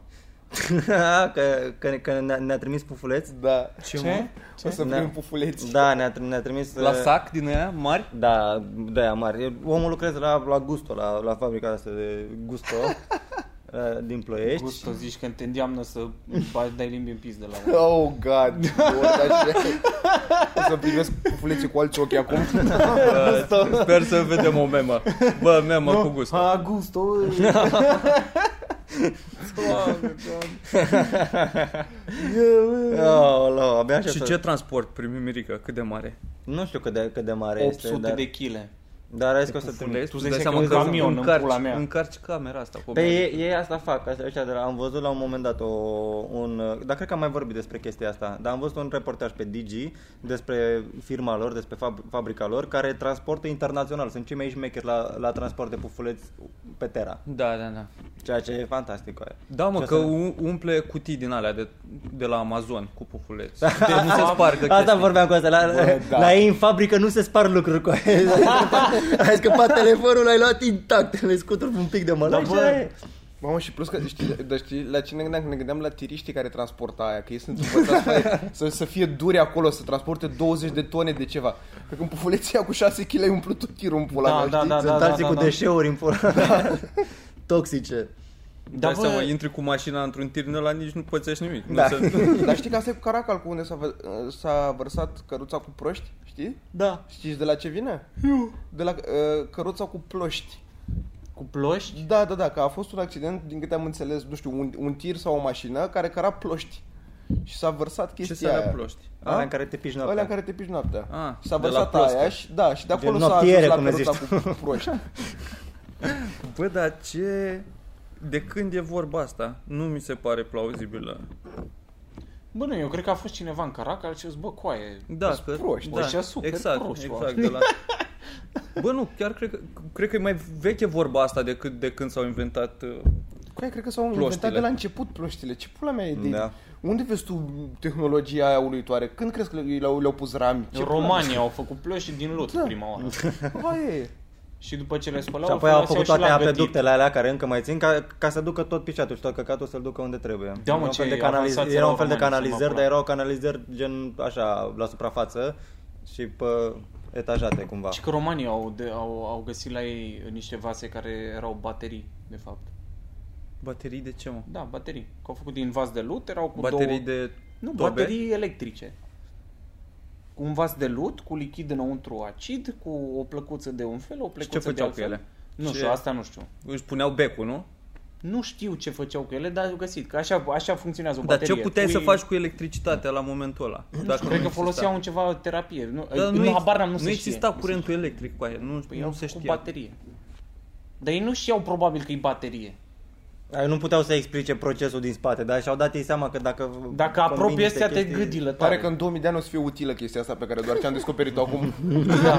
că, că, că ne-a, ne-a trimis pufuleți? Da. Ce, Ce? mă? O să Ne-a- primim pufuleți. Da, ne-a, ne-a trimis... La uh, sac din aia mari? Da, de aia mari. Eu- Omul lucrează la, la Gusto, la, la fabrica asta de Gusto uh, din Ploiești. Gusto, zici că te îndeamnă să bagi, dai limbi în pis de la Oh, God. Bă, așa. O să privesc pufuleții cu alți ochi acum. Uh, sper să vedem o memă. Bă, memă cu gust. A, Gusto, Oh, oh, abia așa Și să- ce transport primi Mirica? Cât de mare? Nu știu cât de, cât de mare este, 800 dar, de chile. Dar ai că o să Pufuleți? trimit. Tu Tu zici dai că seama un că camion în încarci, pula mea. încarci camera asta cu Pe bani. ei, ei asta fac, asta, ăștia de la, am văzut la un moment dat o, un, dar cred că am mai vorbit despre chestia asta, dar am văzut un reportaj pe Digi despre firma lor, despre fab, fabrica lor, care transportă internațional, sunt cei mai șmecheri la, la transport de pufuleți pe Terra, Da, da, da. ceea ce e fantastic. aia. Da, mă, Ce că o să- u- umple cutii din alea de, de la Amazon cu pufuleți. De nu se spargă Asta chestii. vorbeam cu asta. La, Bă, da. la ei în fabrică nu se spar lucruri cu aia. ai scăpat telefonul, l-ai luat intact, le scutur un pic de mălai Da, și bă. aia e. Mamă, și plus că știi, dar știi la ce ne gândeam? Ne gândeam la tiriștii care transportă aia, că ei sunt învățați să, să, să fie duri acolo, să transporte 20 de tone de ceva. Că când pufuleția cu 6 kg ai umplut tot tirul în pula Da, mea, da, știi? da, Sunt da, alții da, cu da. deșeuri în pula Toxice. Da, Da, bă. seama, intri cu mașina într-un tir ăla, nici nu pățești nimic. Da. Nu se... Dar știi că asta e cu Caracal, cu unde s-a, vă- s-a vărsat căruța cu proști, știi? Da. Știți de la ce vine? Eu. De la uh, căruța cu ploști. Cu ploști? Da, da, da, că a fost un accident, din câte am înțeles, nu știu, un, un tir sau o mașină care căra ploști. Și s-a vărsat Ce chestia să aia. ploști? Alea în care te piși noaptea. Alea în care te piși noaptea. Ah, S-a de la vărsat ploscă. aia și, da, și de acolo Gen s-a ajuns noptiere, la cum le căruța zici cu proști. Bă, dar ce... De când e vorba asta? Nu mi se pare plauzibilă. Bă, nu, eu cred că a fost cineva în Caracal și a zis, bă, coaie, Da, Sunt că, proști. da, Ăștia super exact, proști, exact, oameni. de la... Bă, nu, chiar cred că, cred că e mai veche vorba asta decât de când s-au inventat... uh, Cu aia cred că s-au Ploștile. inventat de la început ploștile. Ce pula mea e de... Da. Unde vezi tu tehnologia aia uluitoare? Când crezi că le-au, le-au pus rami? Ce pula mea? România au făcut ploști din lut Da. prima oară. Aia e. Și după ce le spălau, Și apoi au foloseau făcut și la toate gătit. apeductele alea care încă mai țin ca, ca să ducă tot pișatul și tot căcatul să-l ducă unde trebuie. Da, mă, Era un ce fel de avansați canaliz- erau Era un fel de românii, canalizări, să mă dar erau canalizări gen așa la suprafață și pe etajate cumva. Și că romanii au, de, au, au găsit la ei niște vase care erau baterii, de fapt. Baterii de ce, mă? Da, baterii. Că au făcut din vas de lut, erau cu Baterii două... de Nu, tobe? baterii electrice. Cu un vas de lut, cu lichid înăuntru acid, cu o plăcuță de un fel, o Și plăcuță ce de făceau alt cu fel. ele? Nu Ce- știu, asta nu știu. Își puneau becul, nu? Nu știu ce făceau cu ele, dar au găsit. Că așa, așa funcționează o Dar baterie. ce puteai Tu să îi- faci cu electricitatea la momentul ăla? Nu Dacă știu, cred că exista? foloseau în ceva terapie. Nu, Dar nu, ex- habar n-am, nu, nu se exista știe. curentul electric cu aia, nu, Păi nu au se cu știa. baterie. Dar ei nu știau probabil că e baterie. Ai, nu puteau să explice procesul din spate, dar și-au dat ei seama că dacă Dacă combini apropii niște astea te chestii- gâdilă tare. Pare că în 2000 de ani o să fie utilă chestia asta pe care doar ce am descoperit-o acum. Da.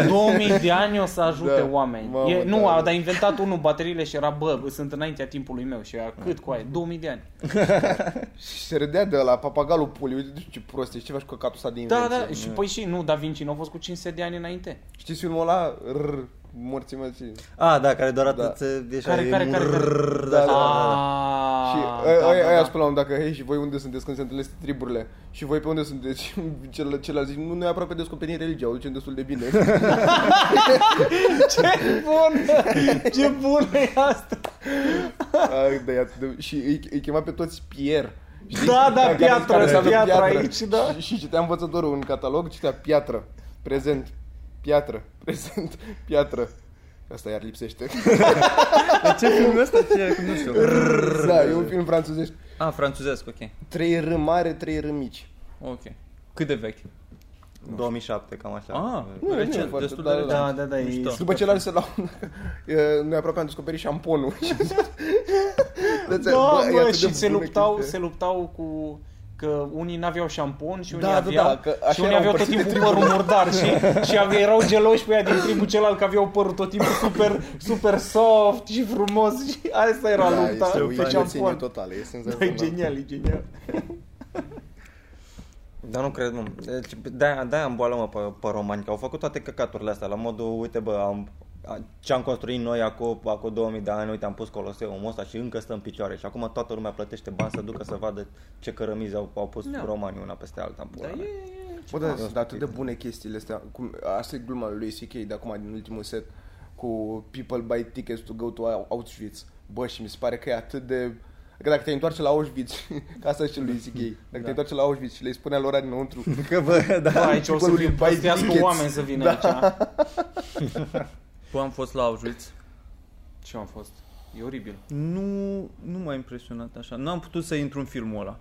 în 2000 de ani o să ajute Da. oameni. Mamă, e, nu, da, a, da. dar a inventat unul bateriile și era, bă, sunt înaintea timpului meu. Și era, cât cu aia? 2000 de ani. Și se râdea de la papagalul puli. Uite ce prost e, ce faci cu căcatul ăsta de Da, invenție. da, și păi și, nu, Da Vinci nu a fost cu 500 de ani înainte. Știți filmul ăla? Rrr, morții mății. A, da, care doar Da. atât se ieșea Care, din care, care, care? rrrr, Da, așa. da, Ah, Și da, aia, da, aia da. spune la un dacă, hei, și voi unde sunteți când se întâlnesc triburile? Și voi pe unde sunteți? Cel, celălalt zic, nu, noi aproape descoperim religia, o ducem destul de bine. Ce bun! Ce bun e asta! Ai, da, e atât de... Și îi, îi chema pe toți Pierre. Știi? Da, da, Care- piatră, care înseamnă piatră aici, da. Și, și citea învățătorul în catalog, citea piatră, prezent, piatră, prezent, piatră. Asta iar lipsește. De ce filmul ăsta? Ce? Nu știu. da, e un film franțuzesc. Ah, franțuzesc, ok. Trei R mare, trei R mici. Ok. Cât de vechi? 2007, cam așa. Ah, Nu, nu e recent, foarte, destul da, de da, recent. da, da, da, e Mișto. După ce l-am zis la un... e, Noi aproape am descoperit șamponul. Da, Bă, e mă, atât de și se bună luptau, chestia. se luptau cu că unii n-aveau șampon și unii Da, da, aveau da, că așa și unii erau aveau tot împărțite timpul părul murdar și, și aveau, erau geloși pe ea din tribul celălalt că aveau părul tot timpul super, super soft și frumos și asta era Da, lupta este o pe idioțenie șampon. totală, e Da, e senzațional. genial, e genial. Dar nu cred, nu. Deci, de-aia, de-aia îmboală mă pe, pe romani, că au făcut toate căcaturile astea, la modul, uite bă, am, a- ce am construit noi acum, acum 2000 de ani, uite, am pus coloseul ăsta și încă stă în picioare și acum toată lumea plătește bani să ducă să vadă ce cărămizi au, au pus Da. romanii una peste alta în pula Dar mea. e, e Bă, da, sunt atât de bune chestiile astea. Cum, asta e gluma lui C.K. de acum, din ultimul set, cu People buy tickets to go to Auschwitz. Bă, și mi se pare că e atât de... Că dacă te întoarce la Auschwitz, ca asta și lui C.K. Dacă Da. te întoarce la Auschwitz și le spune lor dinăuntru, Că bă, da. Bă, aici o să People fie will buy păstească tickets. oameni să vină Da. aici. Bă, am fost la Auschwitz. Ce am fost? E oribil. Nu, nu m-a impresionat așa. Nu am putut să intru în filmul ăla.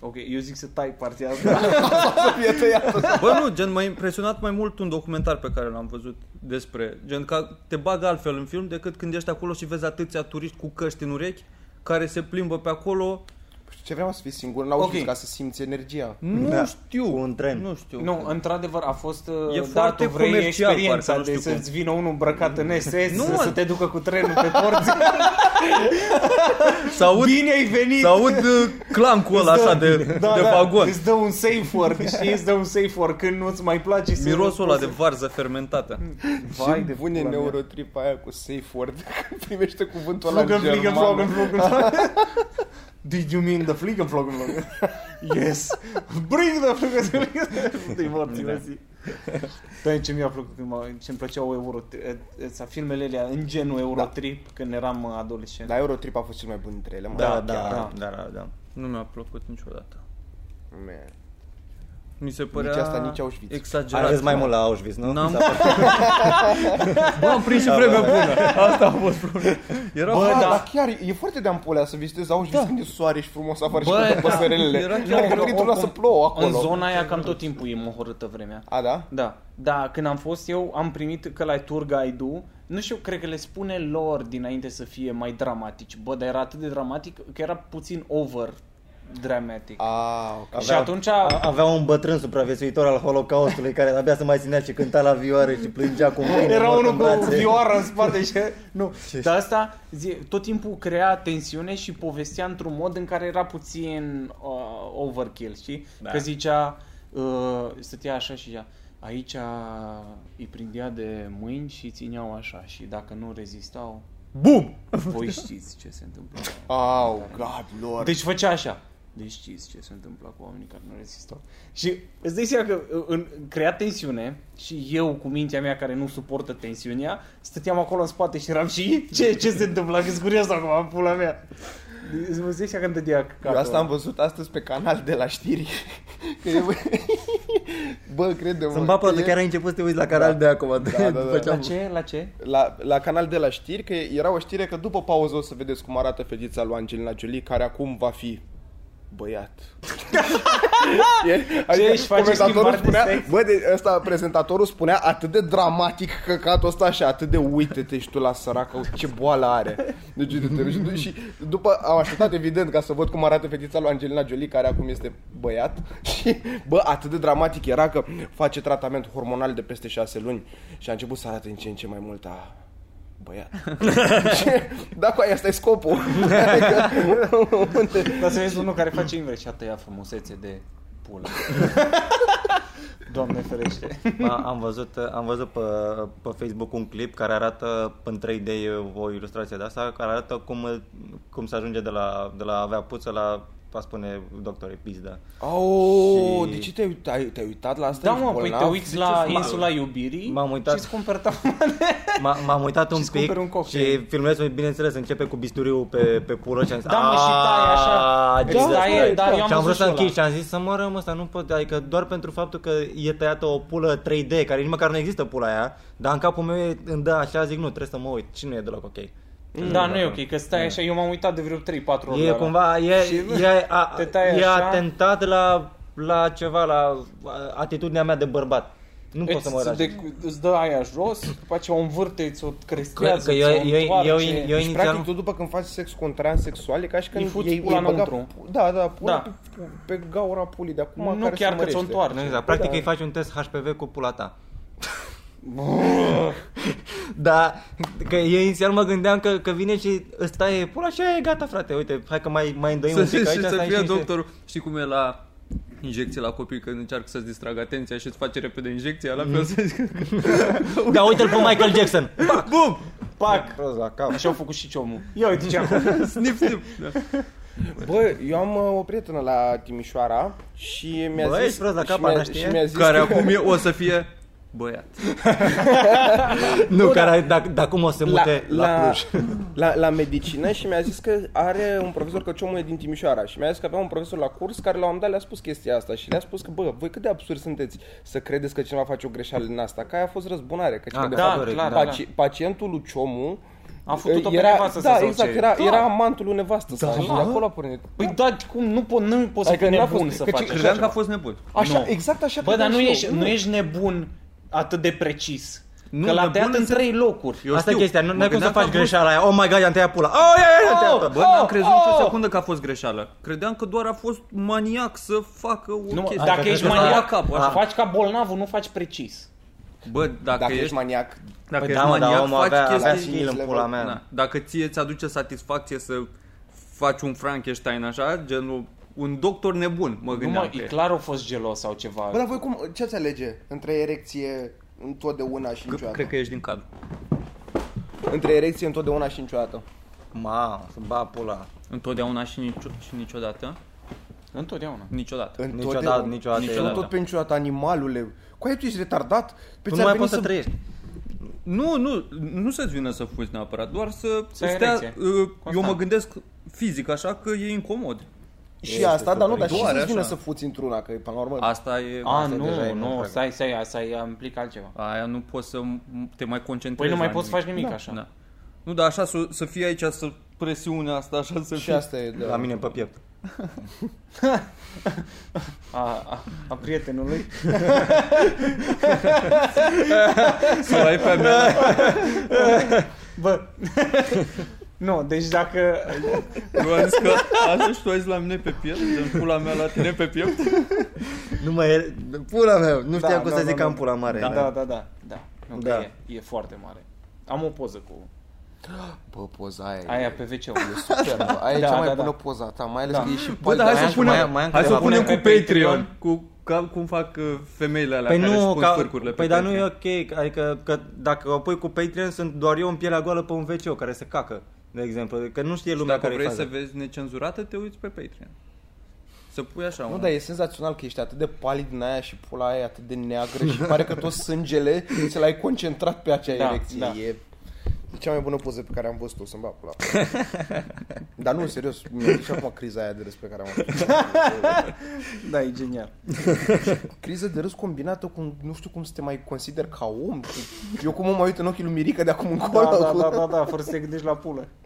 Ok, eu zic să tai partea asta. să fie tăiată. Bă, nu, gen, m-a impresionat mai mult un documentar pe care l-am văzut despre, gen, că te bagă altfel în film decât când ești acolo și vezi atâția turiști cu căști în urechi care se plimbă pe acolo. Ce vreau să fii singur în Auschwitz Ok. ca să simți energia. Nu Da, știu. cu un tren. Nu știu. Nu, într-adăr a fost uh, E da, foarte tu vrei comercial, experiența parcă, nu de știu să-ți cum. vină unul îmbrăcat în SS, Nu, să, mă. să te ducă cu trenul pe porți. Să aud, Bine ai venit! să aud uh, clancul ăla Îți dă- așa de, de vagon. Îți dă un safe word, știi? Îți dă un safe word când nu-ți mai place să... Mirosul ăla de varză fermentată. Vai și de pune pula mea. neurotrip aia cu safe word când primește cuvântul ăla Fluggen, în fliegen, germană. flogen, flogen. Did you mean the fliegen, flogen, flogen? Yes. Bring the fliegen, fliegen. De morții, mă zi. Da, ce mi-a plăcut când mă, ce-mi plăceau Euro, ăsta, filmele alea în genul Eurotrip când eram uh, adolescent. Dar Eurotrip a fost cel mai bun dintre ele, mă. Da, da, chiar. da, da, da, da. Nu mi-a plăcut niciodată. Man. Mi se părea Nici asta, nici Auschwitz. exagerat. Ai râs mai mult la Auschwitz, nu? N-am- Da. Bă, am prins și vremea bună. Asta a fost problema. Era Bă, Bă, da. da. dar chiar e foarte de ampulea să vizitezi Auschwitz Da. când e soare și frumos afară și Bă, toate da. păsărelele. Era Chiar chiar că că printul ăla să oricum, plouă acolo. În zona aia cam tot timpul e mohorâtă vremea. A, da? Da, da, când am fost eu am primit că la tour guide-ul, nu știu, cred că le spune lor dinainte să fie mai dramatici. Bă, dar era atât de dramatic că era puțin over dramatic. A, ok. și atunci A- Avea un bătrân supraviețuitor al Holocaustului care abia se mai ținea și cânta la vioare și plângea cu mâine era mort unul în cu brațe. vioară în spate și... Nu, dar asta zi, tot timpul crea tensiune și povestea într-un mod în care era puțin uh, overkill, știi? Da. Că zicea, uh, stătea așa și zicea, aici îi prindea de mâini și îi țineau așa și dacă nu rezistau, Bum! voi știți ce se întâmplă. Au, God, lord. Deci făcea așa. Deci știți ce se întâmplă cu oamenii care nu rezistau. Și îți dai seama că în, crea tensiune și eu cu mintea mea care nu suportă tensiunea, stăteam acolo în spate și eram și ce, ce se întâmplă? Că-s curios acum, în pula mea. Îți dai seama că îmi dădea Eu asta am văzut astăzi pe canal de la știri. Că e- Bă, crede-mă. Să-mi bapă, că e- chiar ai început să te uiți la canal de acum. Da, da, da. după ce La am- ce? La ce? La, la canal de la știri, că era o știre că după pauză o să vedeți cum arată fetița lui Angelina Jolie, care acum va fi băiat. e, adică își face comentatorul schimbare de spunea, sex? bă, de, ăsta, prezentatorul spunea atât de dramatic căcatul ăsta și atât de uite-te și tu la săracă, ce boală are. Deci, uite-te, și, și după am așteptat evident ca să văd cum arată fetița lui Angelina Jolie, care acum este băiat și, bă, atât de dramatic era că face tratament hormonal de peste șase luni și a început să arate în ce în ce mai mult a băiat. Și, da, cu aia, asta e scopul. Adică, unde- Dar să vezi unul care face invers și a tăiat frumusețe de pulă. Doamne ferește. A- Am văzut, am văzut pe, pe Facebook un clip care arată în 3D o ilustrație de asta, care arată cum, cum se ajunge de la, de la a avea puță la a spune doctore pizdă. Oh, Și- de ce te-ai, uit- ai, te-ai uitat la asta? Da, Ești mă, păi bolnav? te uiți De la ce faci? insula iubirii M-am uitat. și îți cumperi taman. M- M-am uitat un Și-ți pic cumperi un cocktail. și filmulețul, bineînțeles, începe cu bisturiul pe, pe pulă și am zis, Da, mă, și taie așa. "Aaa, Îți Jesus taie, Christ." dar eu am Și am vrut văzut să și închid ăla. și am zis să mă rămân ăsta, nu pot, adică doar pentru faptul că e tăiată o pulă 3D, care nici măcar nu există pula aia, dar în capul meu e- îmi dă așa, zic, nu, trebuie să mă uit, și nu e deloc ok. Da, nu e ok, că stai așa, eu m-am uitat de vreo 3-4 ori E la ăla. cumva, e, Și e, a, te taie e așa. atentat la la ceva, la atitudinea mea de bărbat. Nu pot să mă Îți, ragi. de, îți dă aia jos, după aceea o învârte, ți-o crestează, Că- că eu- ți-o eu- eu- întoarce. eu- Deci, inițial- practic, tu după când faci sex cu un transexual, e ca și când Îi fuți ei, pula ei băga, înăuntru. Da, da, pula Da. Pe, pe gaura pulii de acum Nu care chiar se că ți-o mărește. întoarce. Nu, exact. Practic Da. îi faci un test HPV cu pula ta. da, că eu inițial mă gândeam că, că vine și îți taie pula și aia e gata frate, uite, hai că mai, mai îndoim Să, un pic și aici, să stai fie și- doctorul, știi cum e la injecție la copii când încearcă să-ți distragă atenția și îți face repede injecția, la fel să zic Da, uite-l pe Michael Jackson. BUM! Pac! Prost la cap. Așa au făcut și ciomul. Ia uite ce am Snip, snip! Da. Bă, eu am uh, o prietenă la Timișoara și mi-a Bă, zis... ești prost la și cap, mi-a- Ana știe? și mi-a zis Care că- acum e, o să fie băiat. Nu, care dacă, dacă cum o să se mute la, la, Cluj. la, la medicină și mi-a zis că are un profesor, că ciomul e din Timișoara și mi-a zis că avea un profesor la curs care la un moment dat le-a spus chestia asta și le-a spus că, bă, voi cât de absurd sunteți să credeți că cineva face o greșeală în asta, că aia a fost răzbunare, că Ah, de da, fapt, clar, paci, pacientul lui Ciomu Am făcut-o pe era, nevastă da, să exact, ce. era, Da. era amantul lui nevastă da, și de acolo a pornit. Păi da, cum nu, po- nu poți să Adică fii n-a nebun fost- să că faci ce- așa Credeam că a ceva. fost nebun. Așa, Nu. exact așa Bă, dar credeam nu și eu. ești, nu ești nebun atât de precis. Nu, că l-a nebun tăiat în înse- trei locuri. Eu Asta e știu. chestia, nu Mă ai cum să gândeam că faci a vrut- greșeala aia. Oh my god, i-am tăiat pula. Oh, ia, ia, i-am tăiat Bă, n-am Oh, crezut nicio oh! secundă că a fost greșeală. Credeam că doar a fost maniac să facă o Nu, chestie. dacă că ești crezi că maniac, la capul, așa. faci ca bolnavul, nu faci precis. Bă, dacă, Dacă ești, ești maniac, dacă Păi ești da, mă, dar maniac, omul faci avea, avea chestii... skill în pula mea. Da. Dacă ție ți aduce satisfacție să faci un Frankenstein așa, genul un doctor nebun, mă Nu gândeam mă, că e e. clar au fost gelos sau ceva. Bă, dar voi cum, ce ți alege între erecție întotdeauna și niciodată? Cred că ești din cadru. Între erecție întotdeauna și niciodată. Ma, să ba pula. Întotdeauna și, nicio, și niciodată? Întotdeauna. Niciodată. Niciodată, niciodată. Și Niciodată. nu tot pe niciodată, animalule. Cu aia tu ești retardat? Pe Tu ți-ar nu mai veni poți să trăiești. Nu, nu, nu să-ți vină să fuzi neapărat, doar să, Să ai stea, erecție. uh, eu Constant. mă gândesc fizic așa că e incomod. Și Este asta, dar nu, dar și doare să-ți vină așa. să fuți într-una, că până la urmă... Asta e... A, Asta nu, deja e mult nu, prea stai, stai, asta e, implică altceva. Aia nu poți să m- te mai concentrezi Păi nu mai la poți să faci nimic așa. Da. Nu, dar așa să, să fie aici, să presiunea asta, așa să Și fie. asta e, da. La mine pe piept. A, a, a prietenului. Să o ai pe a mea. Bă, nu, deci dacă... Eu am zis că așa și tu ai zis la mine pe piept, gen pula mea la tine pe piept. Nu mai e... Pula mea, nu știam Da, cum da, să da, zic că da. am pula mare. Da, da, da, da. da. Nu, Da. da. E, e foarte mare. Am o poză cu Bă, poza aia, aia e pe wc superbă. Aia e Da, cea mai da, bună da. poza ta, mai ales Da. că e și Bă, dar hai mai să am- punem, mai- mai am hai să câteva. punem cu Punem pe Patreon, cu ca, cum fac uh, femeile alea Păi care își nu, pun ca, spârcurile pe păi dar nu e Patreon. ok, adică că dacă o pui cu Patreon sunt doar eu în pielea goală pe un wc care se cacă, de exemplu, că nu știe Și lumea dacă care vrei e să faza. vezi necenzurată, te uiți pe Patreon. Să pui așa Nu, un... dar e senzațional că ești atât de palid din aia și pula aia e atât de neagră și pare că tot sângele ți l-ai concentrat pe acea Da, erecție. da. E, e cea mai bună poză pe care am văzut-o, să-mi bag pula. dar nu, serios, mi-a și acum criza aia de râs pe care am avut. Da, e genial. Criză de râs combinată cu, nu știu cum să te mai consider ca om. Eu cum mă mai uit în ochii lui Mirica de acum încolo. Da, da, cu- da, da, da, fără să te gândești la pulă.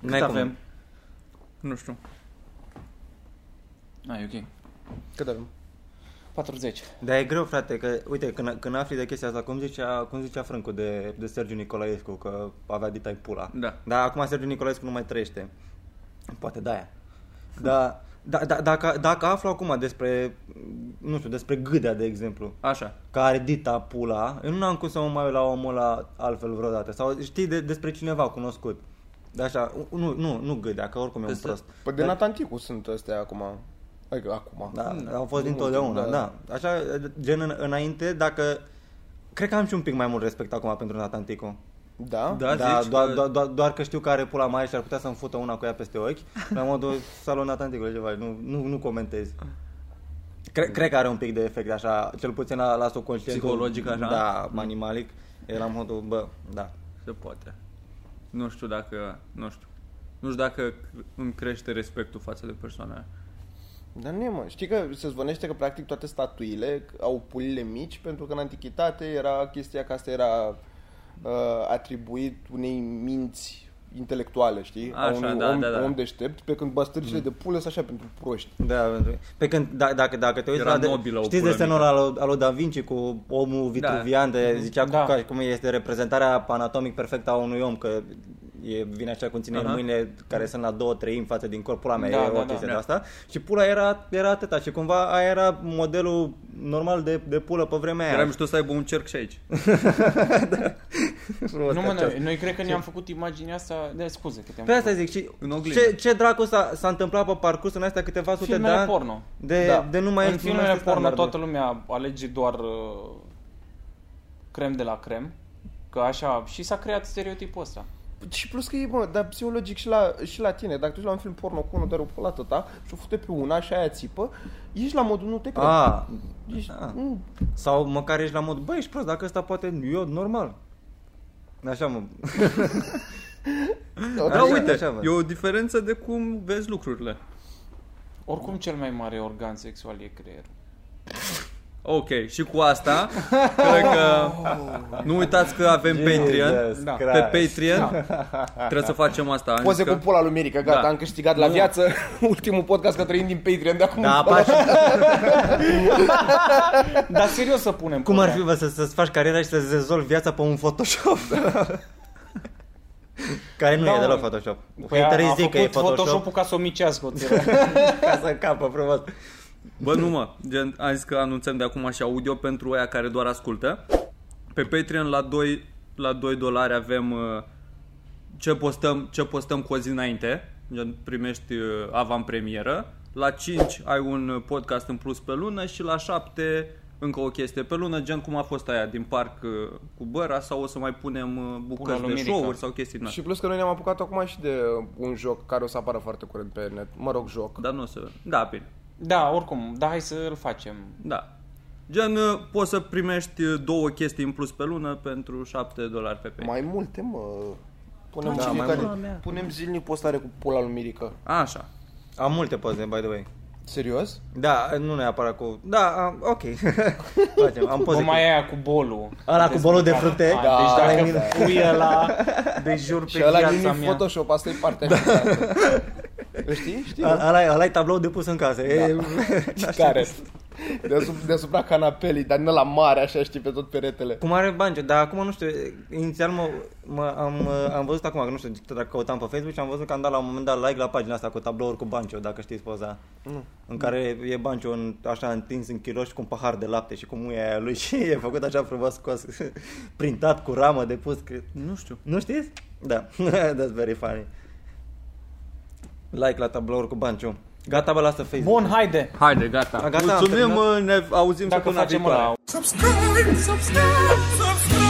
Cât N-ai cum. avem? Nu știu. Ah, e ok. Cât avem? 40. Dar e greu, frate, că, uite, când, când afli de chestia asta, cum zicea, cum zicea Frâncu de, de Sergiu Nicolaescu, că avea ditai pula. Da. Dar acum Sergiu Nicolaescu nu mai trăiește. Poate de aia. Dar da, da, dacă, dacă aflu acum despre, nu știu, despre Gâdea, de exemplu, Așa. care dita pula, eu nu am cum să mă mai uit la omul ăla altfel vreodată. Sau știi de, despre cineva cunoscut. De așa, nu, nu, nu Gâdea, că oricum e un Despre- prost. Păi de Natanticu sunt astea acum. Adică acum. Da, au fost dintotdeauna, da. da. Așa, gen în, înainte, dacă... Cred că am și un pic mai mult respect acum pentru Natantico. Da? Da, da zici doar, că- doar, doar, doar, că știu că are pula mare și ar putea să-mi fută una cu ea peste ochi. La modul, salut Natantico, ceva, nu, nu, nu comentez. Cre, cred că are un pic de efect așa, cel puțin la, la subconștientul. Psihologic, așa? Da, animalic. Era în modul, bă, da. Se poate. Nu știu dacă... Nu știu. Nu știu dacă îmi crește respectul față de persoana aia. Dar nu e, mă. Știi că se zvonește că practic toate statuile au pulile mici pentru că în antichitate era chestia că asta era uh, atribuit unei minți intelectuale, știi? a Așa, unui da, om, da, da. om deștept, pe când băstăricile de pulă sunt așa pentru proști. Da, pentru- pe când, da, dacă, dacă te uiți Era la... De, nobilă o știți pulă desenul mică. al, lui- al lui Da Vinci cu omul vitruvian, de, zicea Da. cu, ca, cum este reprezentarea anatomic perfectă a unui om, că e, vine așa cum ține în Aha. mâinile care sunt la două treimi față din corpul ăla, Da, e da, o da. chestie Da. de asta. Și pula era, era atâta și cumva aia era modelul normal de, de pulă pe vremea aia. Era mișto să aibă un cerc și aici. Frumos Nu, ca mă, ceas. noi, noi cred că ne-am făcut imaginea asta... De scuze că te-am Pe asta făcut. zic și În oglindă. ce, ce dracu s-a, s-a întâmplat pe parcursul în astea câteva sute de Filmele ani porno. de, Da. de nu mai în nu mai filmele este porno standardul. toată lumea alege doar uh, crem de la crem. Că așa, și s-a creat stereotipul ăsta. Și plus că e, mă, dar psihologic și la, și la tine, dacă tu ești la un film porno cu unul de o pulată ta și o fute pe una și aia țipă, ești la modul nu te cred. Ah, Ești, Ah. nu, Sau măcar ești la mod, băi, ești prost, dacă ăsta poate, eu, normal. Așa mă. Da, Așa, uite, așa văd. e o diferență de cum vezi lucrurile. Oricum cel mai mare organ sexual e creierul. Ok, și cu asta, cred că nu uitați că avem Patreon. Jesus Da. Pe Christ. Patreon trebuie să facem asta. Am Poze zis cu că- pula lui Mirica, gata, Da. am câștigat la viață ultimul podcast că trăim din Patreon de acum. Da, încolo. pași, Dar serios să punem cum ar fi, problema. bă, să, să-ți faci cariera și să-ți rezolvi viața pe un Photoshop? Care nu Da, e deloc mă. Photoshop. Păi a, Haterii a zic că e făcut Photoshop Photoshop-ul ca să o micească o țără. ca să capă frumos. Bă, nu mă, gen, am zis că anunțăm de acum și audio pentru aia care doar ascultă. Pe Patreon la 2, la 2 dolari avem uh, ce postăm, ce postăm cu o zi înainte, gen primești uh, avantpremieră. La 5 ai un uh, podcast în plus pe lună și la 7 încă o chestie pe lună, gen cum a fost aia din parc uh, cu Băra sau o să mai punem uh, bucăți lui de Mirica. show-uri sau chestii din Și astea. plus că noi ne-am apucat acum și de un joc care o să apară foarte curând pe net. Mă rog, joc. Dar nu o să... Da, bine. Da, oricum, da, hai să îl facem. Da. Gen, uh, poți să primești uh, două chestii în plus pe lună pentru 7 dolari pe Patreon. Mai multe, mă. Punem, Da, da, mai fiecare, mult. punem zilnic postare cu pula lui Mirica. Așa. Am multe poze, by the way. Serios? Da, nu neapărat cu... Da, am- ok. Facem, am poze Bă, cu... mai aia cu bolul. Ăla cu bolul de fructe? A, Da, deci da. dacă pui ăla, de jur pe Și ăla viața din mea. Photoshop, asta e partea așa. Îl Știi? Știi? nu? Ăla e- ăla e tablou de pus în casă. E... Care? Deasupra, deasupra canapelii, dar nu la mare, așa, știi, pe tot peretele. Cum are Banjo, dar acum nu știu, inițial mă, mă, am, am văzut acum, că nu știu dacă căutam pe Facebook și am văzut că am dat la un moment dat like la pagina asta cu tablouri cu Banjo, dacă știți poza. Nu. În care e Banjo în, așa întins în chiloși cu un pahar de lapte și cu muia aia lui și e făcut așa frumos scos, printat cu ramă de pus. Că... Nu știu. Nu știți? Da, that's very funny. Like la tablouri cu Banjo. Gata, bă, lasă Facebook. Bun, haide. Haide, gata. A, gata, am Mulțumim, terminat. uh, ne auzim Dacă săptămâna facem viitoare. ăla, subscribe, subscribe, subscribe.